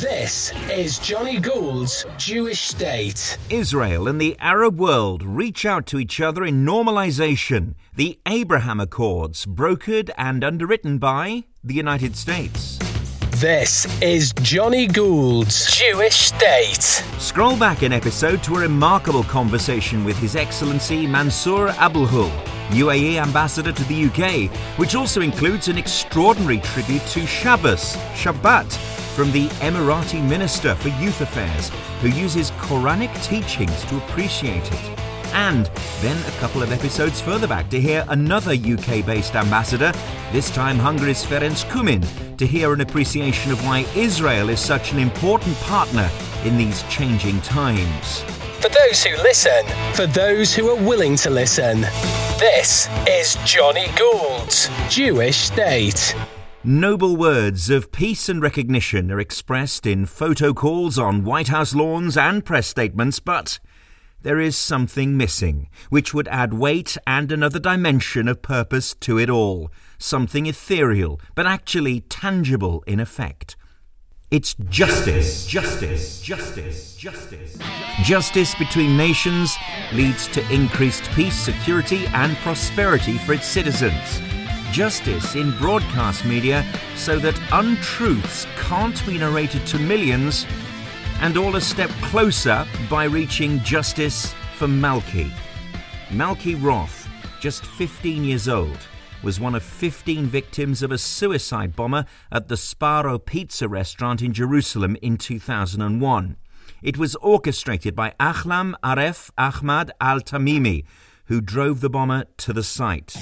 This is Johnny Gould's Jewish State. Israel and the Arab world reach out to each other in normalization. The Abraham Accords, brokered and underwritten by the United States. This is Johnny Gould's Jewish State. Scroll back an episode to a remarkable conversation with His Excellency Mansour Abulhoul, UAE ambassador to the UK, which also includes an extraordinary tribute to Shabbos, Shabbat, from the Emirati Minister for Youth Affairs, who uses Quranic teachings to appreciate it. And then a couple of episodes further back to hear another UK based ambassador, this time Hungary's Ferenc Kumin, to hear an appreciation of why Israel is such an important partner in these changing times. For those who listen, for those who are willing to listen, this is Johnny Gould's Jewish State. Noble words of peace and recognition are expressed in photo calls on White House lawns and press statements, but there is something missing, which would add weight and another dimension of purpose to it all. Something ethereal, but actually tangible in effect. It's justice, justice, justice, justice. Justice between nations leads to increased peace, security, and prosperity for its citizens. Justice in broadcast media so that untruths can't be narrated to millions and all a step closer by reaching justice for Malki. Malki Roth, just 15 years old, was one of 15 victims of a suicide bomber at the Sbarro Pizza restaurant in Jerusalem in 2001. It was orchestrated by Ahlam Aref Ahmad Al Tamimi, who drove the bomber to the site.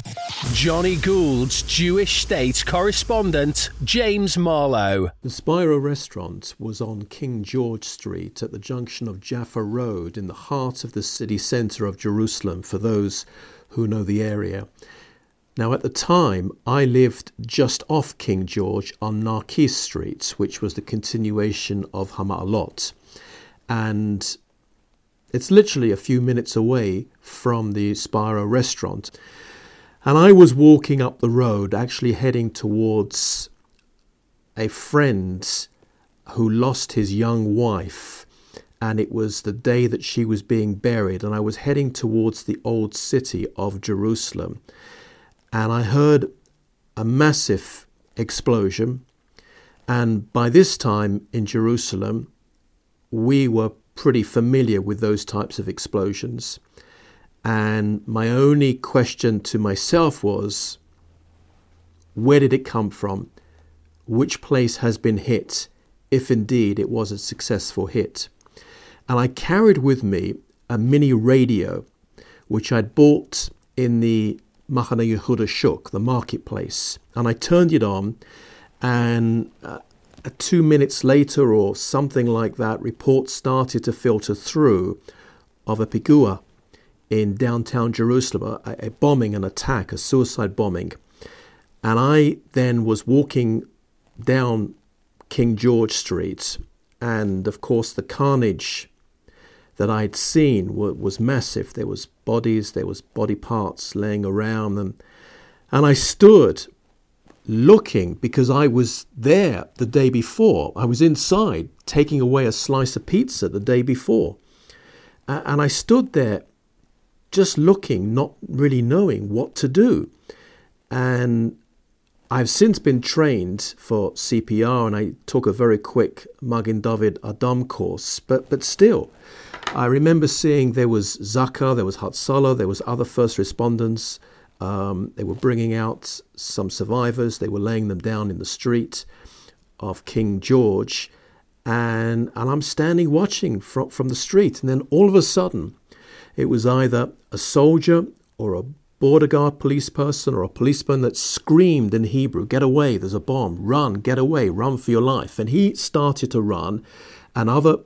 Johnny Gould's Jewish State correspondent, James Marlow. The Sbarro restaurant was on King George Street at the junction of Jaffa Road in the heart of the city centre of Jerusalem, for those who know the area. Now, at the time, I lived just off King George on Narkis Street, which was the continuation of Hama'alot. And it's literally a few minutes away from the Sbarro restaurant. And I was walking up the road, actually heading towards a friend who lost his young wife. And it was the day that she was being buried. And I was heading towards the old city of Jerusalem. And I heard a massive explosion. And by this time in Jerusalem, we were pretty familiar with those types of explosions. And my only question to myself was where did it come from? Which place has been hit, if indeed it was a successful hit? And I carried with me a mini radio, which I'd bought in the Machane Yehuda Shuk, the marketplace. And I turned it on, and uh, two minutes later or something like that, reports started to filter through of a pigua in downtown Jerusalem, a, a bombing, an attack, a suicide bombing. And I then was walking down King George Street, and of course the carnage that I'd seen was massive. There was bodies, there was body parts laying around, and and I stood looking because I was there the day before. I was inside taking away a slice of pizza the day before. And I stood there just looking, not really knowing what to do. And I've since been trained for CPR and I took a very quick Magen David Adom course, but, but still, I remember seeing there was Zaka, there was Hatzalah, there was other first responders um, they were bringing out some survivors. They were laying them down in the street of King George, and and I'm standing watching from from the street, and then all of a sudden, it was either a soldier or a border guard police person or a policeman that screamed in Hebrew, "Get away! There's a bomb! Run! Get away! Run for your life!" And he started to run, and other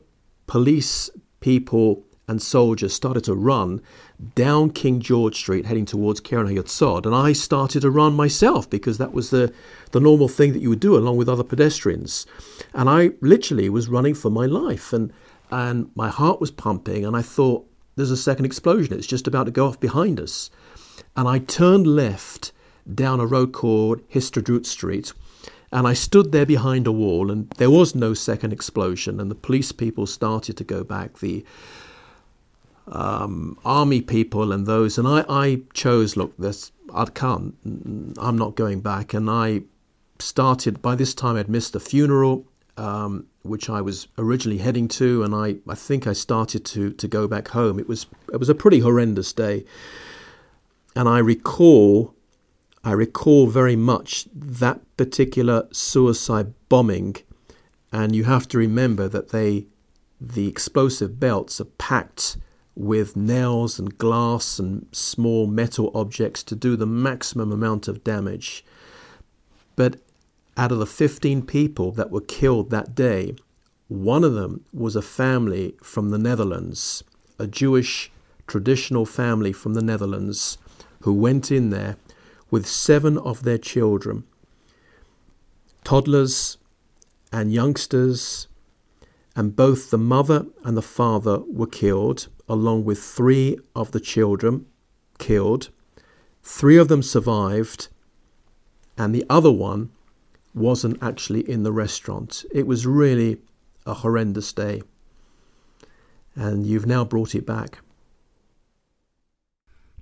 police people and soldiers started to run down King George Street heading towards Keren Hayesod. And I started to run myself because that was the, the normal thing that you would do along with other pedestrians. And I literally was running for my life. And, and my heart was pumping. And I thought, there's a second explosion. It's just about to go off behind us. And I turned left down a road called Histadrut Street, And I stood there behind a wall, and there was no second explosion. And the police people started to go back. The um, army people and those, and I, I chose, look, this I can't, I'm not going back. And I started. By this time, I'd missed the funeral, um, which I was originally heading to, and I, I think I started to to go back home. It was it was a pretty horrendous day, and I recall I recall very much that particular suicide bombing, and you have to remember that they, the explosive belts are packed with nails and glass and small metal objects to do the maximum amount of damage. But out of the 15 people that were killed that day, one of them was a family from the Netherlands, a Jewish traditional family from the Netherlands who went in there with seven of their children, toddlers and youngsters, and both the mother and the father were killed, along with three of the children killed. Three of them survived, and the other one wasn't actually in the restaurant. It was really a horrendous day, and you've now brought it back.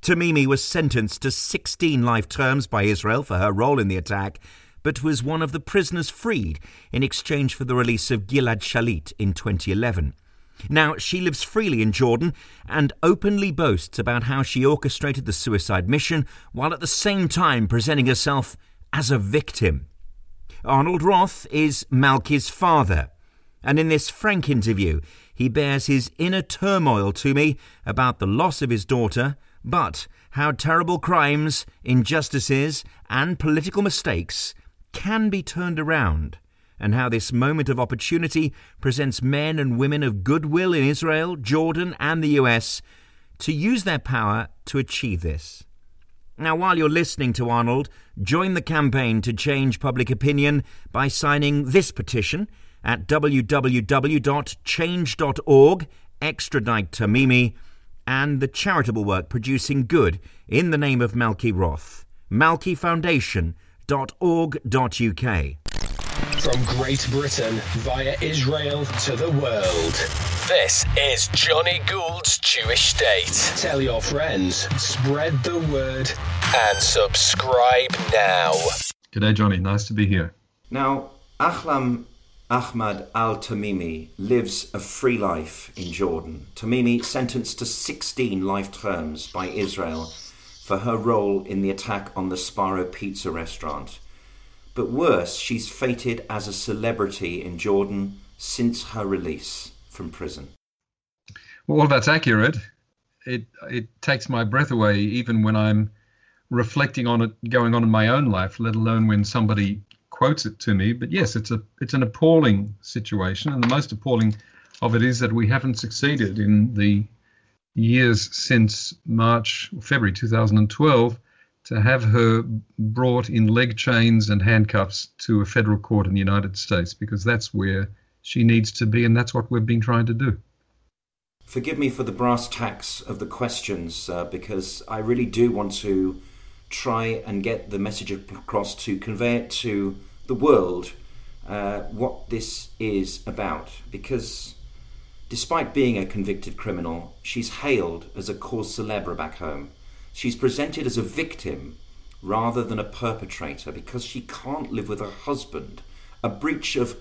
Tamimi was sentenced to 16 life terms by Israel for her role in the attack, but was one of the prisoners freed in exchange for the release of Gilad Shalit in 2011. Now, she lives freely in Jordan and openly boasts about how she orchestrated the suicide mission while at the same time presenting herself as a victim. Arnold Roth is Malki's father, and in this frank interview, he bears his inner turmoil to me about the loss of his daughter but how terrible crimes, injustices, and political mistakes can be turned around, and how this moment of opportunity presents men and women of goodwill in Israel, Jordan, and the US to use their power to achieve this. Now, while you're listening to Arnold, join the campaign to change public opinion by signing this petition at www.change.org, extradite Tamimi, and the charitable work producing good in the name of Malki Roth. MalkiFoundation.org.uk. From Great Britain via Israel to the world. This is Johnny Gould's Jewish State. Tell your friends, spread the word, and subscribe now. G'day, Johnny. Nice to be here. Now, Ahlam Ahmad al Tamimi lives a free life in Jordan. Tamimi sentenced to 16 life terms by Israel for her role in the attack on the Sbarro Pizza restaurant. But worse, she's fated as a celebrity in Jordan since her release from prison. Well, that's accurate. It it takes my breath away even when I'm reflecting on it going on in my own life, let alone when somebody quotes it to me. But yes, it's a it's an appalling situation, and the most appalling of it is that we haven't succeeded in the years since March, February 2012, to have her brought in leg chains and handcuffs to a federal court in the United States, because that's where she needs to be, and that's what we've been trying to do. Forgive me for the brass tacks of the questions, uh, because I really do want to try and get the message across to convey it to the world uh, what this is about because despite being a convicted criminal, she's hailed as a cause celebre back home. She's presented as a victim rather than a perpetrator because she can't live with her husband. A breach of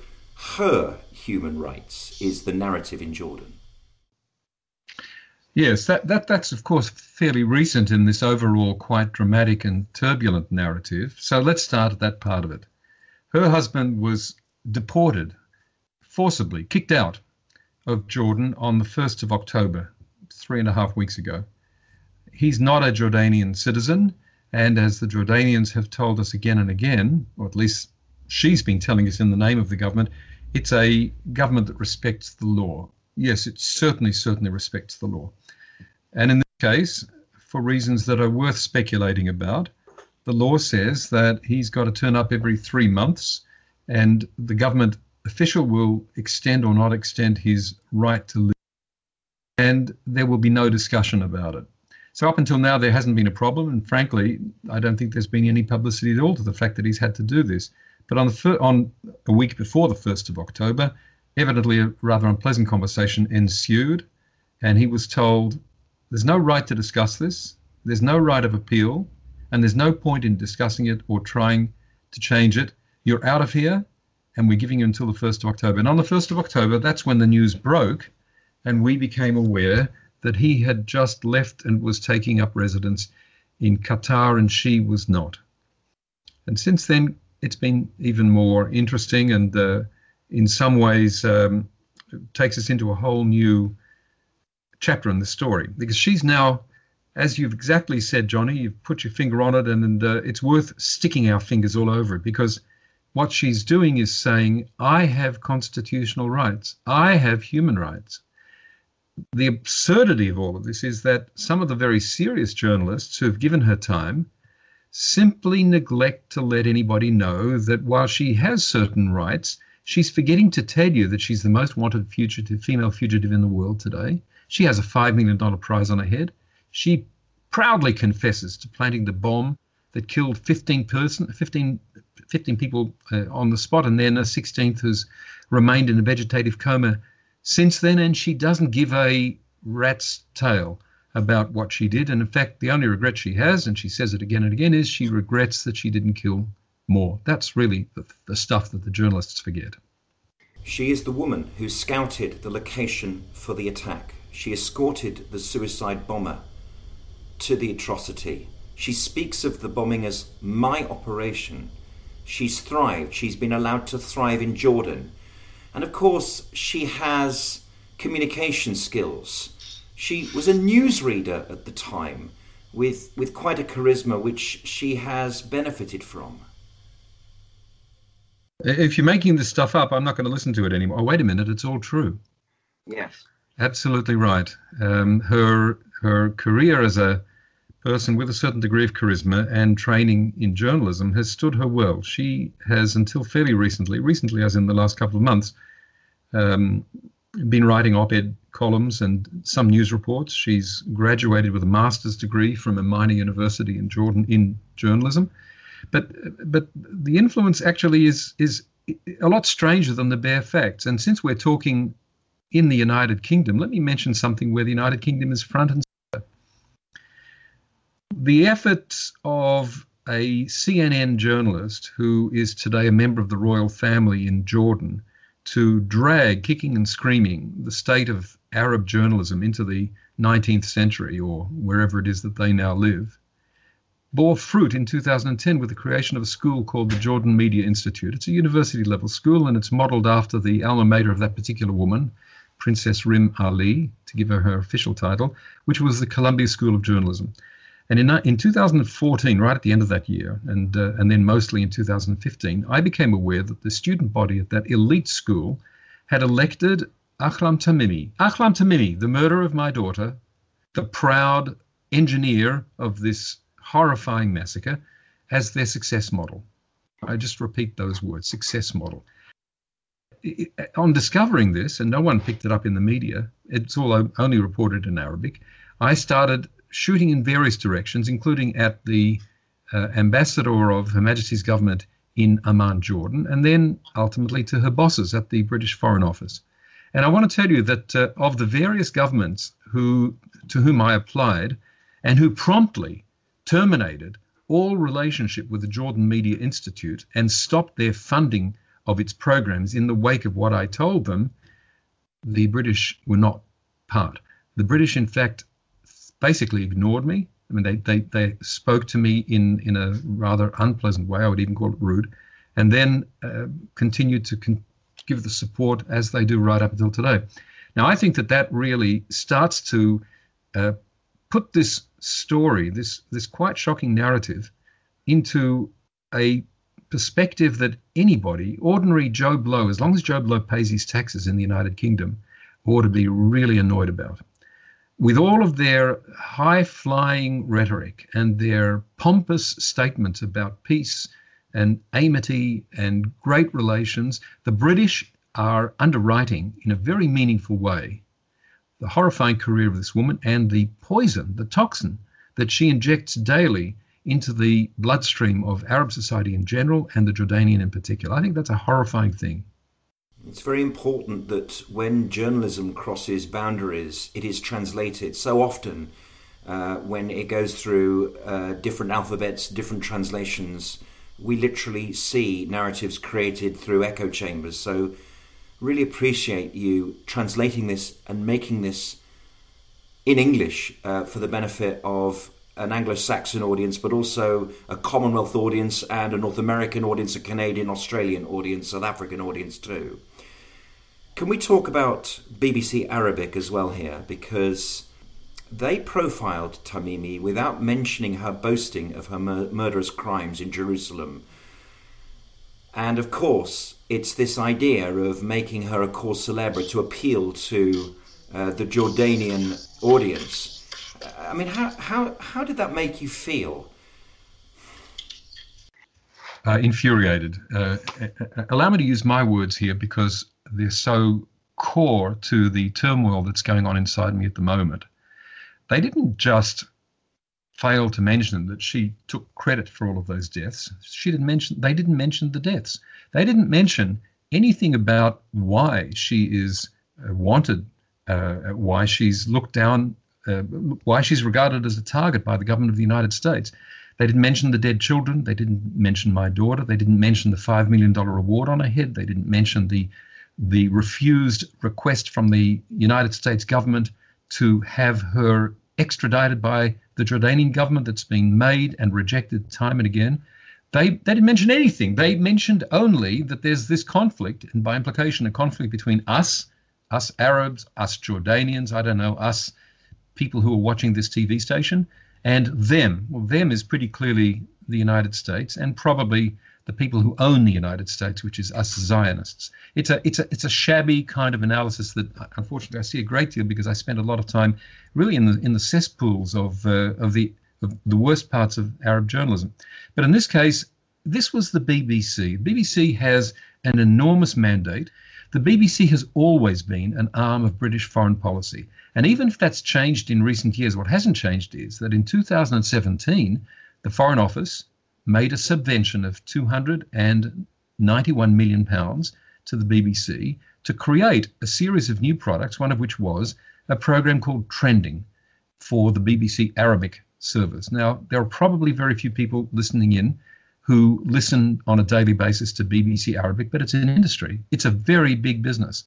her human rights is the narrative in Jordan. Yes, that, that that's of course fairly recent in this overall quite dramatic and turbulent narrative. So let's start at that part of it. Her husband was deported, forcibly kicked out of Jordan on the 1st of October, three and a half weeks ago. He's not a Jordanian citizen, and as the Jordanians have told us again and again, or at least she's been telling us in the name of the government, it's a government that respects the law. Yes, it certainly, certainly respects the law. And in this case, for reasons that are worth speculating about, the law says that he's got to turn up every three months and the government official will extend or not extend his right to live. And there will be no discussion about it. So up until now, there hasn't been a problem. And frankly, I don't think there's been any publicity at all to the fact that he's had to do this. But on the fir- on a week before the first of October, evidently a rather unpleasant conversation ensued, and he was told, "There's no right to discuss this. There's no right of appeal, and there's no point in discussing it or trying to change it. You're out of here, and we're giving you until the first of October." And on the first of October, that's when the news broke, and we became aware that he had just left and was taking up residence in Qatar, and she was not. And since then, it's been even more interesting and uh, in some ways um, takes us into a whole new chapter in the story. Because she's now as you've exactly said johnny you've put your finger on it and, and uh, it's worth sticking our fingers all over it because what she's doing is saying i have constitutional rights. I have human rights the absurdity of all of this is that some of the very serious journalists who have given her time simply neglect to let anybody know that while she has certain rights, she's forgetting to tell you that she's the most wanted fugitive, female fugitive in the world today. She has a $5 million prize on her head. She proudly confesses to planting the bomb that killed 15, person, 15, 15 people uh, on the spot, and then a 16th who's remained in a vegetative coma since then, and she doesn't give a rat's tail about what she did. And in fact, the only regret she has, and she says it again and again, is she regrets that she didn't kill more. That's really the, the stuff that the journalists forget. She is the woman who scouted the location for the attack. She escorted the suicide bomber to the atrocity. She speaks of the bombing as my operation. She's thrived. She's been allowed to thrive in Jordan. And of course, she has communication skills she was a newsreader at the time with, with quite a charisma which she has benefited from. If you're making this stuff up, I'm not going to listen to it anymore. Oh, wait a minute, it's all true. Yes. Absolutely right. Um, her her career as a person with a certain degree of charisma and training in journalism has stood her well. She has, until fairly recently, recently as in the last couple of months, um, been writing op-ed columns and some news reports. She's graduated with a master's degree from a minor university in Jordan in journalism. But but the influence actually is is a lot stranger than the bare facts. And since we're talking in the United Kingdom, let me mention something where the United Kingdom is front and. The efforts of a CNN journalist who is today a member of the royal family in Jordan to drag, kicking and screaming, the state of Arab journalism into the 19th century or wherever it is that they now live, bore fruit in 2010 with the creation of a school called the Jordan Media Institute. It's a university level school and it's modeled after the alma mater of that particular woman, Princess Rym Ali, to give her her official title, which was the Columbia School of Journalism. And in, in 2014, right at the end of that year, and, uh, and then mostly in 2015, I became aware that the student body at that elite school had elected Ahlam Tamimi. Ahlam Tamimi, the murderer of my daughter, the proud engineer of this horrifying massacre, as their success model. I just repeat those words success model. on discovering this, and no one picked it up in the media, it's all only reported in Arabic, I started shooting in various directions, including at the uh, ambassador of Her Majesty's government in Amman, Jordan, and then ultimately to her bosses at the British Foreign Office. And I want to tell you that uh, of the various governments who to whom I applied and who promptly terminated all relationship with the Jordan Media Institute and stopped their funding of its programs in the wake of what I told them, the British were not part. The British, in fact, basically ignored me. I mean, they, they, they spoke to me in, in a rather unpleasant way. I would even call it rude. And then uh, continued to con- give the support as they do right up until today. Now, I think that that really starts to uh, put this story, this, this quite shocking narrative, into a perspective that anybody, ordinary Joe Blow, as long as Joe Blow pays his taxes in the United Kingdom, ought to be really annoyed about with all of their high flying rhetoric and their pompous statements about peace and amity and great relations, the British are underwriting in a very meaningful way the horrifying career of this woman and the poison, the toxin that she injects daily into the bloodstream of Arab society in general and the Jordanian in particular. I think that's a horrifying thing. It's very important that when journalism crosses boundaries, it is translated. So often, uh, when it goes through uh, different alphabets, different translations, we literally see narratives created through echo chambers. So, really appreciate you translating this and making this in English uh, for the benefit of an Anglo Saxon audience, but also a Commonwealth audience and a North American audience, a Canadian, Australian audience, South African audience too. Can we talk about BBC Arabic as well here? Because they profiled Tamimi without mentioning her boasting of her mur- murderous crimes in Jerusalem. And of course, it's this idea of making her a cause celebre to appeal to uh, the Jordanian audience. I mean, how, how, how did that make you feel? Uh, infuriated. Uh, allow me to use my words here because they're so core to the turmoil that's going on inside me at the moment. They didn't just fail to mention that she took credit for all of those deaths. She didn't mention they didn't mention the deaths. They didn't mention anything about why she is uh, wanted, uh, why she's looked down, uh, why she's regarded as a target by the government of the United States. They didn't mention the dead children. They didn't mention my daughter. They didn't mention the $5 million reward on her head. They didn't mention the, the refused request from the United States government to have her extradited by the Jordanian government that's been made and rejected time and again. They, they didn't mention anything. They mentioned only that there's this conflict, and by implication, a conflict between us, us Arabs, us Jordanians, I don't know, us people who are watching this TV station, and them. Well, them is pretty clearly the United States and probably the people who own the United States, which is us Zionists. It's a it's a it's a shabby kind of analysis that unfortunately I see a great deal because I spend a lot of time really in the in the cesspools of uh, of the of the worst parts of Arab journalism. But in this case, this was the BBC. BBC has an enormous mandate. The BBC has always been an arm of British foreign policy. And even if that's changed in recent years, what hasn't changed is that in 2017, the Foreign Office made a subvention of 291 million pounds to the BBC to create a series of new products, one of which was a program called Trending for the BBC Arabic service. Now, there are probably very few people listening in who listen on a daily basis to BBC Arabic, but it's an industry. It's a very big business.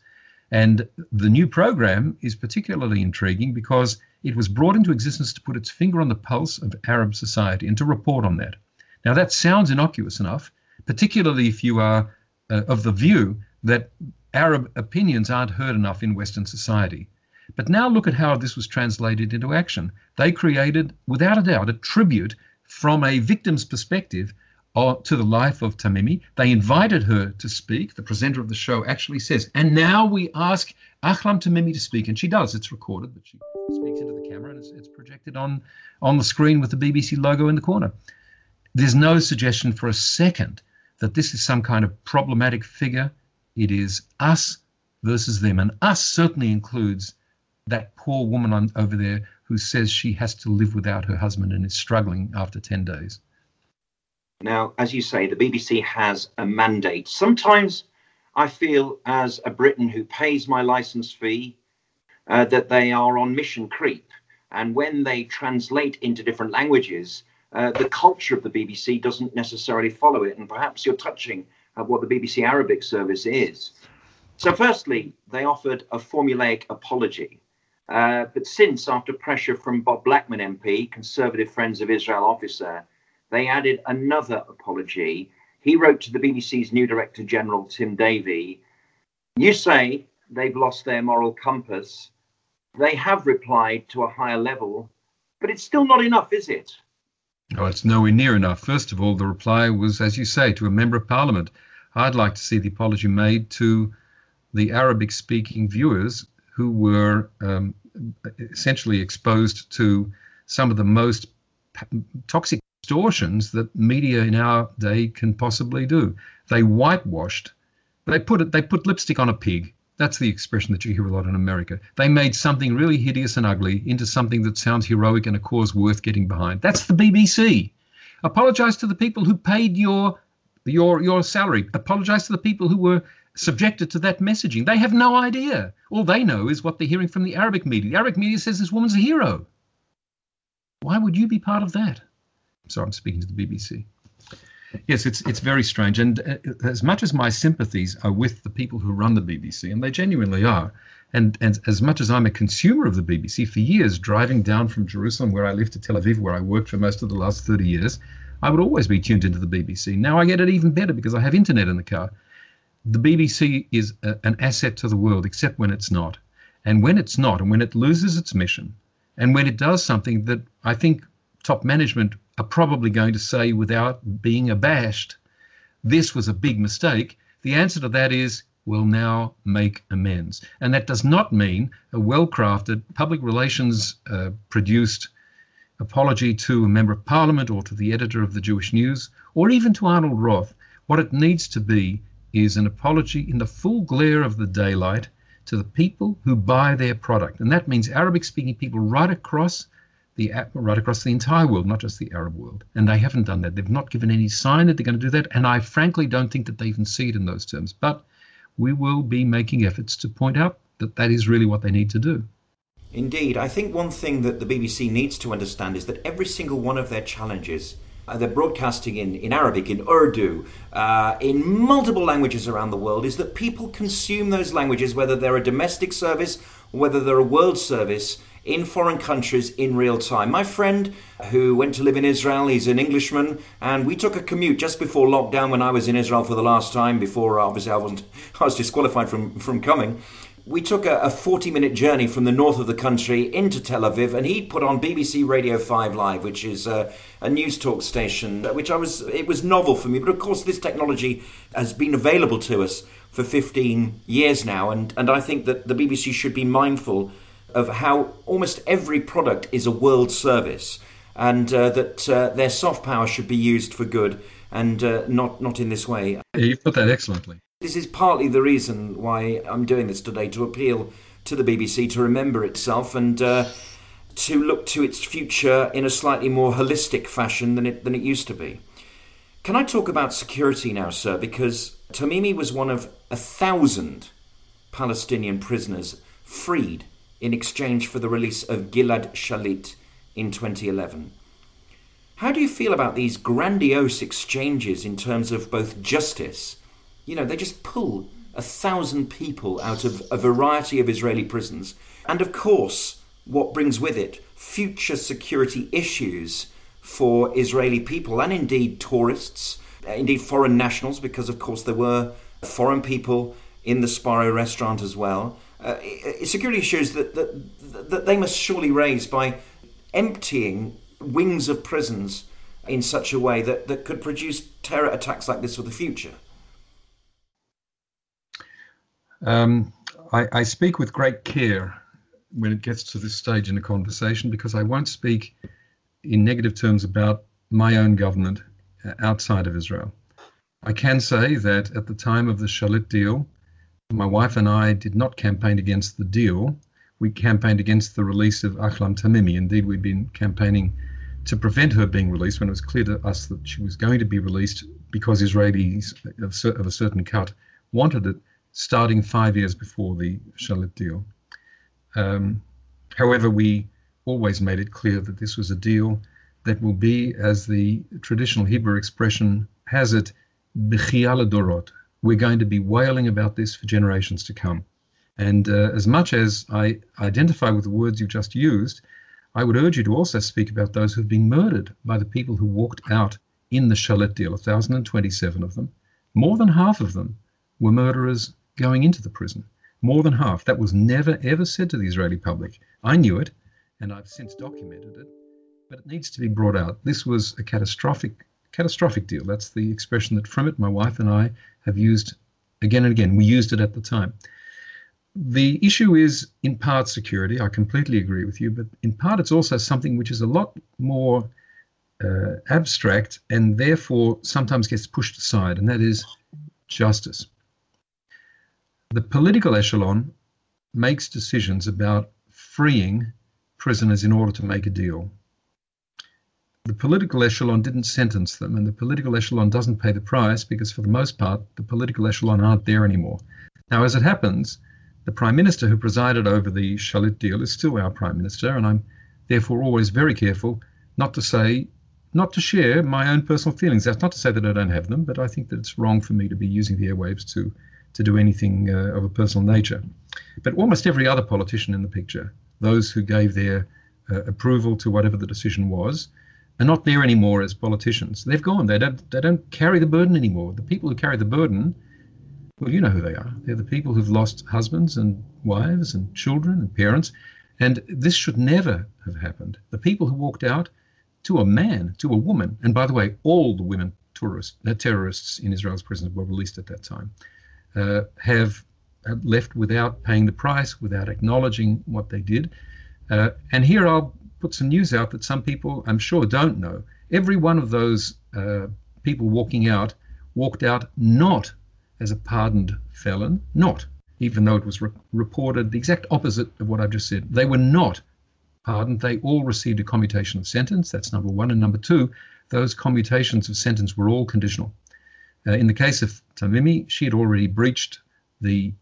And the new program is particularly intriguing because it was brought into existence to put its finger on the pulse of Arab society and to report on that. Now, that sounds innocuous enough, particularly if you are uh, of the view that Arab opinions aren't heard enough in Western society. But now look at how this was translated into action. They created, without a doubt, a tribute from a victim's perspective to the life of Tamimi. They invited her to speak. The presenter of the show actually says, and now we ask Ahlam Tamimi to speak. And she does. It's recorded, but she speaks into the camera and it's, it's projected on, on the screen with the BBC logo in the corner. There's no suggestion for a second that this is some kind of problematic figure. It is us versus them. And us certainly includes that poor woman on, over there who says she has to live without her husband and is struggling after 10 days. Now, as you say, the BBC has a mandate. Sometimes I feel, as a Briton who pays my license fee, uh, that they are on mission creep. And when they translate into different languages, uh, the culture of the BBC doesn't necessarily follow it. And perhaps you're touching at what the BBC Arabic service is. So, firstly, they offered a formulaic apology. Uh, but since, after pressure from Bob Blackman MP, Conservative Friends of Israel officer, they added another apology. He wrote to the BBC's new Director General, Tim Davie You say they've lost their moral compass. They have replied to a higher level, but it's still not enough, is it? Oh, it's nowhere near enough. First of all, the reply was, as you say, to a member of parliament. I'd like to see the apology made to the Arabic speaking viewers who were um, essentially exposed to some of the most toxic distortions that media in our day can possibly do. They whitewashed, they put it, they put lipstick on a pig. That's the expression that you hear a lot in America. They made something really hideous and ugly into something that sounds heroic and a cause worth getting behind. That's the BBC. Apologize to the people who paid your your your salary. Apologize to the people who were subjected to that messaging. They have no idea. All they know is what they're hearing from the Arabic media. The Arabic media says this woman's a hero. Why would you be part of that? Sorry, I'm speaking to the BBC. Yes, it's it's very strange. And uh, as much as my sympathies are with the people who run the BBC, and they genuinely are, and, and as much as I'm a consumer of the BBC for years, driving down from Jerusalem, where I live, to Tel Aviv, where I worked for most of the last 30 years, I would always be tuned into the BBC. Now I get it even better because I have internet in the car. The BBC is a, an asset to the world, except when it's not. And when it's not, and when it loses its mission, and when it does something that I think top management are probably going to say without being abashed, this was a big mistake, the answer to that is we'll now make amends. And that does not mean a well crafted, public relations uh, produced apology to a member of parliament or to the editor of the Jewish News or even to Arnold Roth. What it needs to be is an apology in the full glare of the daylight to the people who buy their product. And that means Arabic speaking people right across the right across the entire world, not just the Arab world. And they haven't done that. They've not given any sign that they're going to do that. And I frankly don't think that they even see it in those terms. But we will be making efforts to point out that that is really what they need to do. Indeed. I think one thing that the BBC needs to understand is that every single one of their challenges, uh, they're broadcasting in, in Arabic, in Urdu, uh, in multiple languages around the world, is that people consume those languages, whether they're a domestic service whether they're a world service, in foreign countries in real time. My friend who went to live in Israel, he's an Englishman, and we took a commute just before lockdown when I was in Israel for the last time, before uh, obviously I wasn't I was disqualified from, from coming. We took a, a 40 minute journey from the north of the country into Tel Aviv, and he put on BBC Radio 5 Live, which is a, a news talk station, which I was, it was novel for me. But of course, this technology has been available to us for 15 years now, and, and I think that the BBC should be mindful of how almost every product is a world service and uh, that uh, their soft power should be used for good and uh, not, not in this way. You put that excellently. This is partly the reason why I'm doing this today to appeal to the BBC to remember itself and uh, to look to its future in a slightly more holistic fashion than it, than it used to be. Can I talk about security now, sir? Because Tamimi was one of a thousand Palestinian prisoners freed in exchange for the release of Gilad Shalit in 2011. How do you feel about these grandiose exchanges in terms of both justice? You know, they just pull a thousand people out of a variety of Israeli prisons, and of course, what brings with it future security issues for Israeli people and indeed tourists, uh, indeed foreign nationals, because of course there were foreign people in the Sbarro restaurant as well uh, security issues that, that, that they must surely raise by emptying wings of prisons in such a way that, that could produce terror attacks like this for the future? Um, I, I, speak with great care when it gets to this stage in a conversation because I won't speak in negative terms about my own government uh, outside of Israel. I can say that at the time of the Shalit deal, my wife and I did not campaign against the deal. We campaigned against the release of Ahlam Tamimi. Indeed, we'd been campaigning to prevent her being released when it was clear to us that she was going to be released because Israelis of a certain cut wanted it, starting five years before the Shalit deal. Um, however, we always made it clear that this was a deal that will be, as the traditional Hebrew expression has it, b'chial dorot, we're going to be wailing about this for generations to come. And uh, as much as I identify with the words you've just used, I would urge you to also speak about those who've been murdered by the people who walked out in the Shalit deal, 1,027 of them. More than half of them were murderers going into the prison. More than half. That was never, ever said to the Israeli public. I knew it, and I've since documented it, but it needs to be brought out. This was a catastrophic catastrophic deal. That's the expression that from it my wife and I have used again and again. We used it at the time. The issue is in part security. I completely agree with you, but in part it's also something which is a lot more uh, abstract and therefore sometimes gets pushed aside, and that is justice. The political echelon makes decisions about freeing prisoners in order to make a deal the political echelon didn't sentence them, and the political echelon doesn't pay the price because, for the most part, the political echelon aren't there anymore. Now, as it happens, the Prime Minister who presided over the Shalit deal is still our Prime Minister, and I'm therefore always very careful not to say, not to share my own personal feelings. That's not to say that I don't have them, but I think that it's wrong for me to be using the airwaves to, to do anything uh, of a personal nature. But almost every other politician in the picture, those who gave their uh, approval to whatever the decision was, are not there anymore as politicians. They've gone. They don't. They don't carry the burden anymore. The people who carry the burden, well, you know who they are. They're the people who've lost husbands and wives and children and parents, and this should never have happened. The people who walked out to a man, to a woman, and by the way, all the women tourists, uh, terrorists in Israel's prisons were released at that time, uh, have, have left without paying the price, without acknowledging what they did. Uh, and here I'll put some news out that some people, I'm sure, don't know. Every one of those uh, people walking out walked out not as a pardoned felon, not, even though it was re- reported the exact opposite of what I've just said. They were not pardoned. They all received a commutation of sentence. That's number one. And number two, those commutations of sentence were all conditional. Uh, in the case of Tamimi, she had already breached the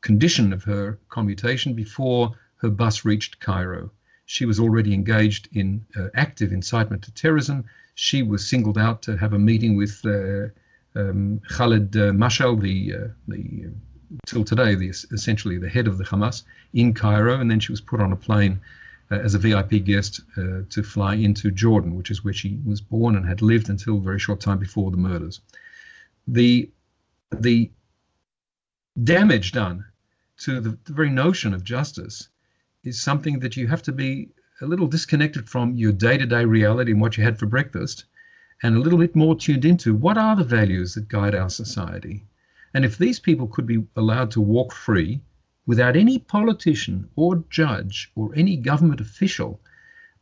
condition of her commutation before her bus reached Cairo. She was already engaged in uh, active incitement to terrorism. She was singled out to have a meeting with uh, um, Khalid uh, Mashal, the, uh, the uh, till today, the, essentially the head of the Hamas, in Cairo, and then she was put on a plane uh, as a VIP guest uh, to fly into Jordan, which is where she was born and had lived until a very short time before the murders. The the damage done to the, the very notion of justice is something that you have to be a little disconnected from your day to day reality and what you had for breakfast, and a little bit more tuned into what are the values that guide our society. And if these people could be allowed to walk free without any politician or judge or any government official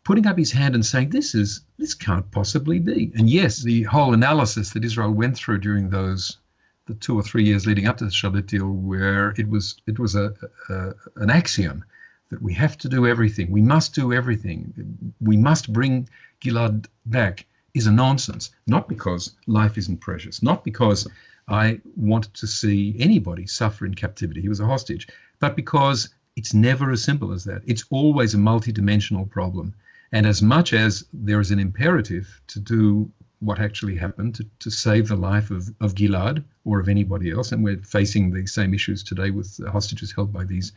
putting up his hand and saying, This is this can't possibly be. And yes, the whole analysis that Israel went through during those the two or three years leading up to the Shalit deal, where it was it was a, a an axiom that we have to do everything, we must do everything, we must bring Gilad back is a nonsense. Not because life isn't precious, not because I wanted to see anybody suffer in captivity. He was a hostage, but because it's never as simple as that. It's always a multidimensional problem. And as much as there is an imperative to do what actually happened to, to save the life of, of Gilad or of anybody else, and we're facing the same issues today with hostages held by these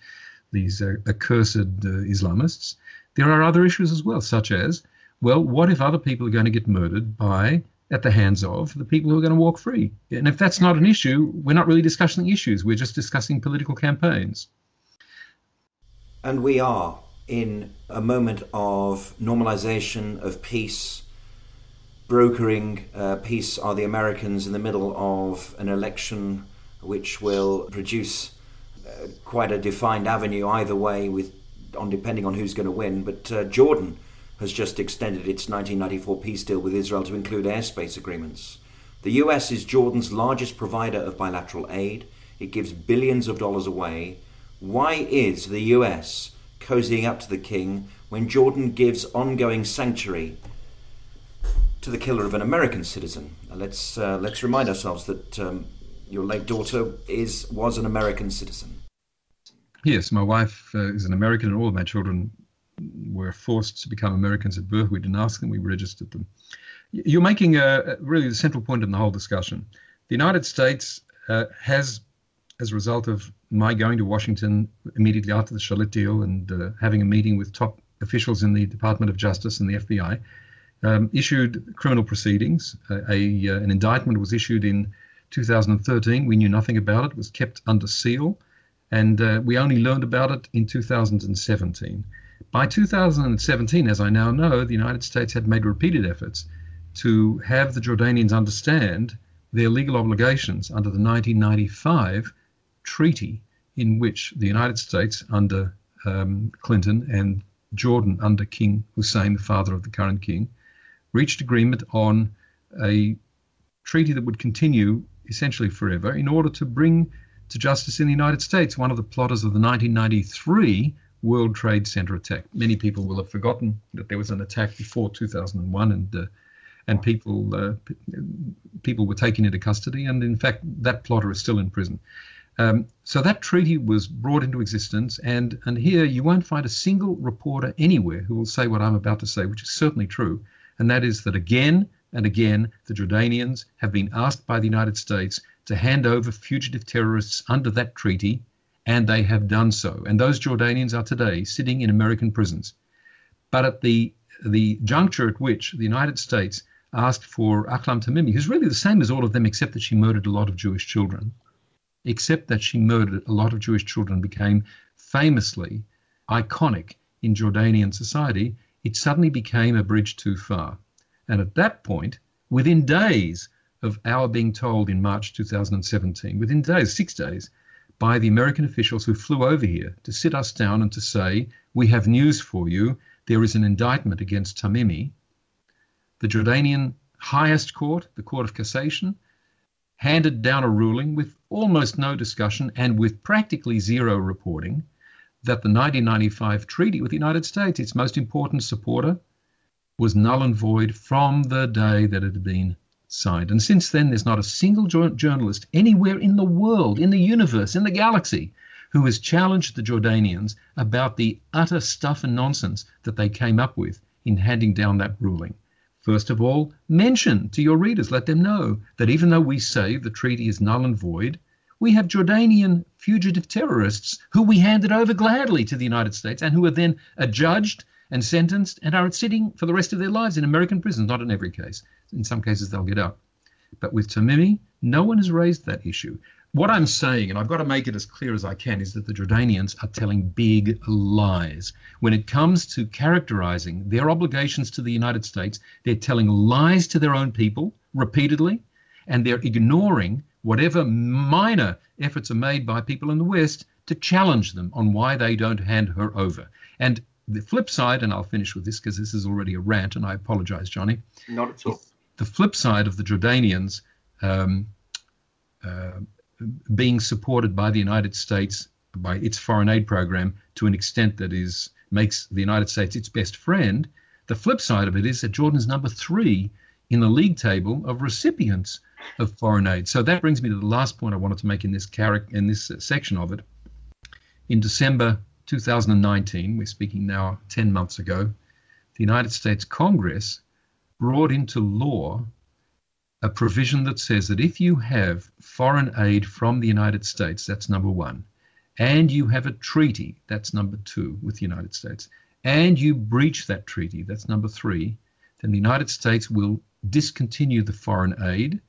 these uh, accursed uh, Islamists, there are other issues as well, such as, well, what if other people are going to get murdered by at the hands of the people who are going to walk free? And if that's not an issue, we're not really discussing issues. We're just discussing political campaigns. And we are in a moment of normalization of peace. Brokering uh, peace are the Americans in the middle of an election which will produce quite a defined avenue either way, with on depending on who's going to win. But uh, Jordan has just extended its 1994 peace deal with Israel to include airspace agreements. The US is Jordan's largest provider of bilateral aid. It gives billions of dollars away. Why is the US cozying up to the king when Jordan gives ongoing sanctuary to the killer of an American citizen? Let's uh, let's remind ourselves that um, your late daughter is was an American citizen. Yes, my wife uh, is an American, and all of my children were forced to become Americans at birth. We didn't ask them; we registered them. You're making a, really the central point in the whole discussion. The United States uh, has, as a result of my going to Washington immediately after the Shalit deal and uh, having a meeting with top officials in the Department of Justice and the FBI, um, issued criminal proceedings. A, uh, an indictment was issued in 2013. We knew nothing about it. It was kept under seal, and uh, we only learned about it in 2017. By 2017, as I now know, the United States had made repeated efforts to have the Jordanians understand their legal obligations under the 1995 treaty, in which the United States, under um, Clinton, and Jordan, under King Hussein, the father of the current king, reached agreement on a treaty that would continue essentially forever in order to bring to justice in the United States one of the plotters of the 1993 World Trade Center attack. Many people will have forgotten that there was an attack before 2001, and uh, and people uh, people were taken into custody, and in fact, that plotter is still in prison. Um, so that treaty was brought into existence, and and here you won't find a single reporter anywhere who will say what I'm about to say, which is certainly true, and that is that again and again the Jordanians have been asked by the United States to hand over fugitive terrorists under that treaty and they have done so. And those Jordanians are today sitting in American prisons. But at the the juncture at which the United States asked for Ahlam Tamimi, who's really the same as all of them, except that she murdered a lot of Jewish children, except that she murdered a lot of Jewish children, became famously iconic in Jordanian society, it suddenly became a bridge too far. And at that point, within days of our being told in March 2017, within days, six days, by the American officials who flew over here to sit us down and to say, We have news for you. There is an indictment against Tamimi. The Jordanian highest court, the Court of Cassation, handed down a ruling with almost no discussion and with practically zero reporting that the 1995 treaty with the United States, its most important supporter, was null and void from the day that it had been signed. And since then, there's not a single journalist anywhere in the world, in the universe, in the galaxy, who has challenged the Jordanians about the utter stuff and nonsense that they came up with in handing down that ruling. First of all, mention to your readers, let them know that even though we say the treaty is null and void, we have Jordanian fugitive terrorists who we handed over gladly to the United States and who are then adjudged and sentenced and are sitting for the rest of their lives in American prisons, not in every case. In some cases, they'll get out. But with Tamimi, no one has raised that issue. What I'm saying, and I've got to make it as clear as I can, is that the Jordanians are telling big lies. When it comes to characterizing their obligations to the United States, they're telling lies to their own people repeatedly, and they're ignoring whatever minor efforts are made by people in the West to challenge them on why they don't hand her over. And the flip side, and I'll finish with this because this is already a rant, and I apologize, Johnny. Not at all. The flip side of the Jordanians um, uh, being supported by the United States by its foreign aid program to an extent that is makes the United States its best friend. The flip side of it is that Jordan's number three in the league table of recipients of foreign aid. So that brings me to the last point I wanted to make in this char- in this section of it. In December 2019, we're speaking now 10 months ago, the United States Congress brought into law a provision that says that if you have foreign aid from the United States, that's number one, and you have a treaty, that's number two, with the United States, and you breach that treaty, that's number three, then the United States will discontinue the foreign aid,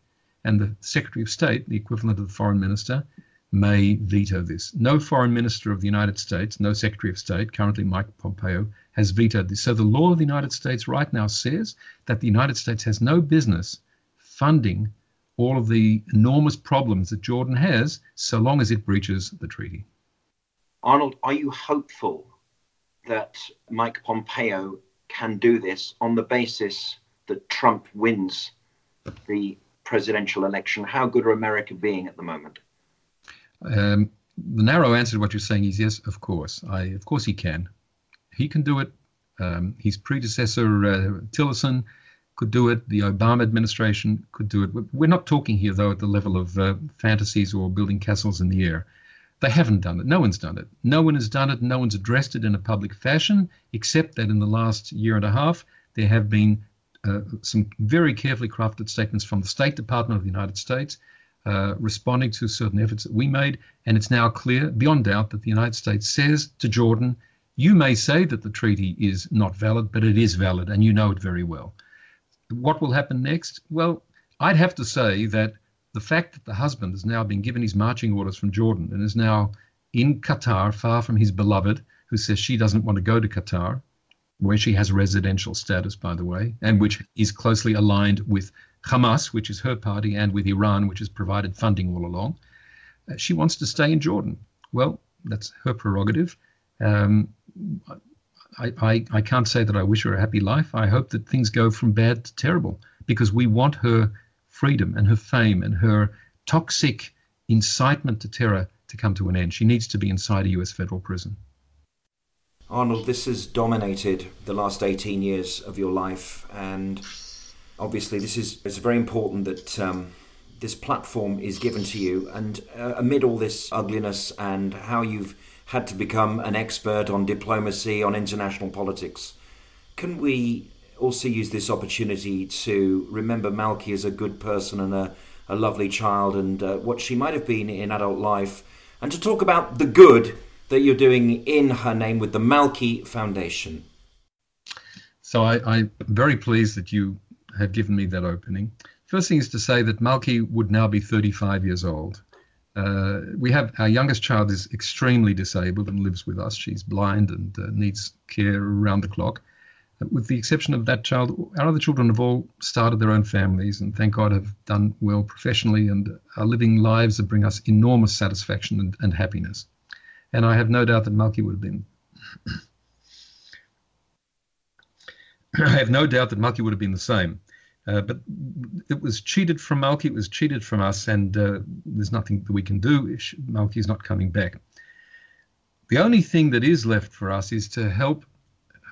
and the Secretary of State, the equivalent of the foreign minister, may veto this. No foreign minister of the United States, no Secretary of State, currently Mike Pompeo, has vetoed this. So the law of the United States right now says that the United States has no business funding all of the enormous problems that Jordan has so long as it breaches the treaty. Arnold, are you hopeful that Mike Pompeo can do this on the basis that Trump wins the presidential election? How good are America being at the moment? Um, the narrow answer to what you're saying is yes, of course. I, of course, he can. He can do it. Um, his predecessor uh, Tillerson could do it. The Obama administration could do it. We're not talking here, though, at the level of uh, fantasies or building castles in the air. They haven't done it. No one's done it. No one has done it. No one's addressed it in a public fashion, except that in the last year and a half, there have been uh, some very carefully crafted statements from the State Department of the United States uh, responding to certain efforts that we made. And it's now clear, beyond doubt, that the United States says to Jordan, you may say that the treaty is not valid, but it is valid, and you know it very well. What will happen next? Well, I'd have to say that the fact that the husband has now been given his marching orders from Jordan and is now in Qatar, far from his beloved, who says she doesn't want to go to Qatar, where she has residential status, by the way, and which is closely aligned with Hamas, which is her party, and with Iran, which has provided funding all along. Uh, she wants to stay in Jordan. Well, that's her prerogative. Um, I, I, I can't say that I wish her a happy life. I hope that things go from bad to terrible because we want her freedom and her fame and her toxic incitement to terror to come to an end. She needs to be inside a US federal prison. Arnold, this has dominated the last 18 years of your life, and obviously, this is it's very important that um, this platform is given to you. And uh, amid all this ugliness and how you've had to become an expert on diplomacy, on international politics, can we also use this opportunity to remember Malki as a good person and a, a lovely child and uh, what she might have been in adult life, and to talk about the good that you're doing in her name with the Malki Foundation. So I, am very pleased that you have given me that opening. First thing is to say that Malki would now be 35 years old. Uh, we have our youngest child is extremely disabled and lives with us. She's blind and uh, needs care around the clock. Uh, with the exception of that child, our other children have all started their own families and thank God have done well professionally and are living lives that bring us enormous satisfaction and, and happiness and I have no doubt that Malki would have been. I have no doubt that Malki would have been the same. Uh, but it was cheated from Malki, it was cheated from us, and uh, there's nothing that we can do. Malki is not coming back. The only thing that is left for us is to help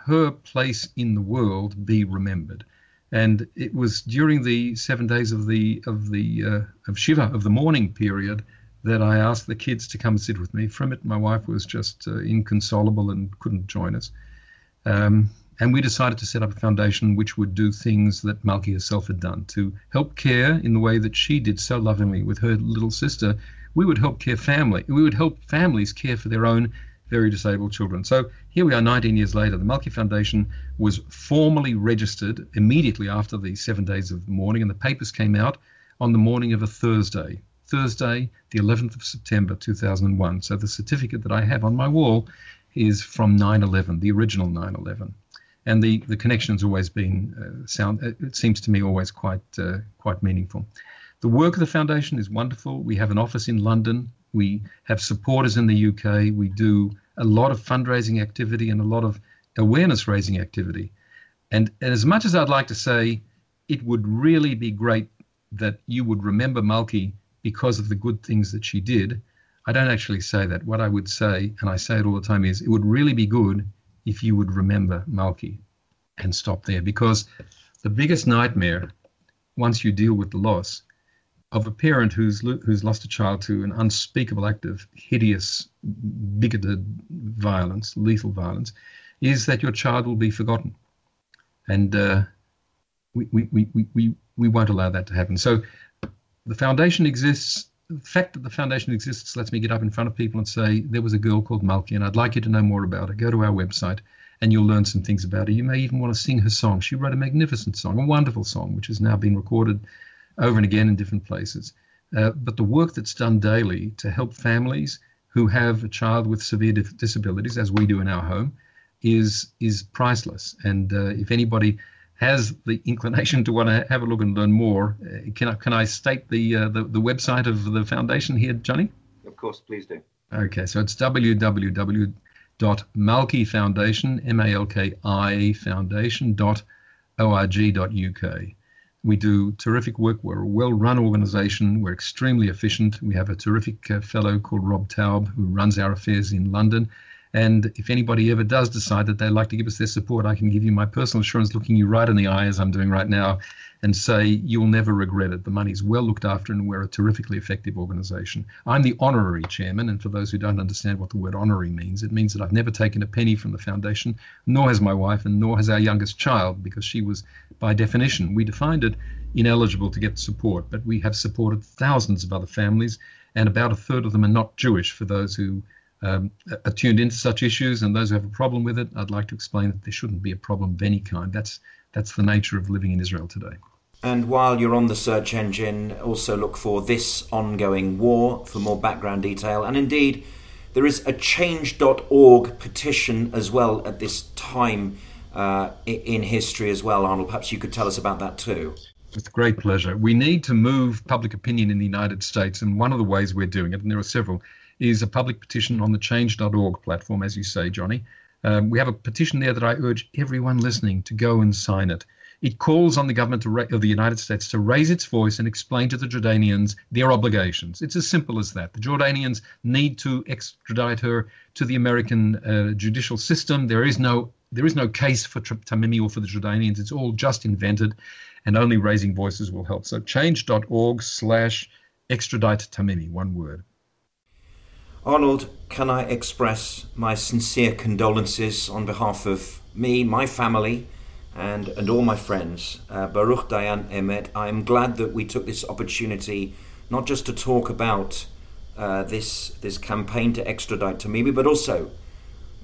her place in the world be remembered. And it was during the seven days of the of the uh, of Shiva of the mourning period that I asked the kids to come and sit with me. From it, my wife was just uh, inconsolable and couldn't join us. Um, and we decided to set up a foundation which would do things that Malki herself had done to help care in the way that she did so lovingly with her little sister. We would help care family. We would help families care for their own very disabled children. So here we are 19 years later. The Malki Foundation was formally registered immediately after the seven days of mourning, and the papers came out on the morning of a Thursday. Thursday, the 11th of September 2001. So the certificate that I have on my wall is from 9/11, the original 9/11, and the the connection's always been uh, sound. It seems to me always quite uh, quite meaningful. The work of the foundation is wonderful. We have an office in London. We have supporters in the UK. We do a lot of fundraising activity and a lot of awareness raising activity. And, and as much as I'd like to say it would really be great that you would remember Malki because of the good things that she did. I don't actually say that. What I would say, and I say it all the time, is it would really be good if you would remember Malki and stop there. Because the biggest nightmare, once you deal with the loss, of a parent who's who's lost a child to an unspeakable act of hideous, bigoted violence, lethal violence, is that your child will be forgotten, and uh, we, we, we, we, we won't allow that to happen. So the foundation exists. The fact that the foundation exists lets me get up in front of people and say, there was a girl called Malki, and I'd like you to know more about her. Go to our website and you'll learn some things about her. You may even want to sing her song. She wrote a magnificent song, a wonderful song, which has now been recorded over and again in different places. Uh, but the work that's done daily to help families who have a child with severe disabilities, as we do in our home, is is priceless. And uh, if anybody has the inclination to want to have a look and learn more, uh, can I, can I state the, uh, the, the website of the foundation here, Johnny? Of course, please do. Okay, so it's www.malki M-A-L-K-I foundation.org.uk. We do terrific work. We're a well-run organization. We're extremely efficient. We have a terrific uh, fellow called Rob Taub who runs our affairs in London and if anybody ever does decide that they'd like to give us their support, I can give you my personal assurance, looking you right in the eye as I'm doing right now, and say you'll never regret it. The money's well looked after, and we're a terrifically effective organization. I'm the honorary chairman, and for those who don't understand what the word honorary means, it means that I've never taken a penny from the foundation, nor has my wife, and nor has our youngest child, because she was, by definition, we defined it ineligible to get support. But we have supported thousands of other families, and about a third of them are not Jewish. For those who um, are tuned into such issues, and those who have a problem with it, I'd like to explain that there shouldn't be a problem of any kind. That's that's the nature of living in Israel today. And while you're on the search engine, also look for this ongoing war for more background detail. And indeed, there is a change.org petition as well at this time uh, in history as well. Arnold, perhaps you could tell us about that too. With great pleasure. We need to move public opinion in the United States, and one of the ways we're doing it, and there are several, is a public petition on the change.org platform, as you say, Johnny. Um, we have a petition there that I urge everyone listening to go and sign it. it calls on the government ra- of the United States to raise its voice and explain to the Jordanians their obligations. It's as simple as that. The Jordanians need to extradite her to the American uh, judicial system. There is no there is no case for Tamimi or for the Jordanians. It's all just invented, and only raising voices will help. So change.org slash extradite Tamimi, one word. Arnold, can I express my sincere condolences on behalf of me, my family, and, and all my friends. Uh, Baruch Dayan Emet, I'm glad that we took this opportunity not just to talk about uh, this, this campaign to extradite Tamimi, but also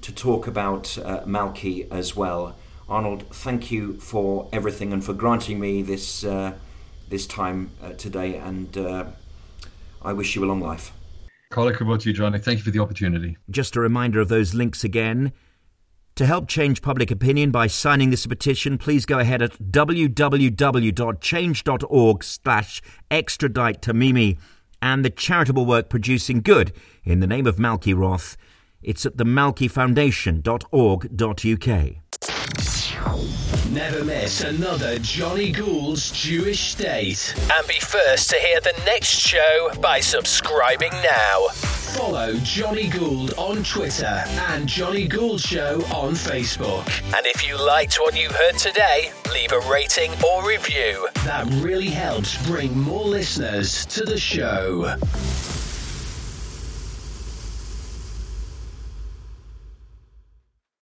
to talk about uh, Malki as well. Arnold, thank you for everything and for granting me this, uh, this time uh, today, and uh, I wish you a long life. About you, Johnny. Thank you for the opportunity. Just a reminder of those links again. To help change public opinion by signing this petition, please go ahead at www.change.org slash extradite Tamimi and the charitable work producing good in the name of Malki Roth. It's at the malkifoundation.org.uk. Never miss another Johnny Gould's Jewish State. And be first to hear the next show by subscribing now. Follow Johnny Gould on Twitter and Johnny Gould Show on Facebook. And if you liked what you heard today, leave a rating or review. That really helps bring more listeners to the show.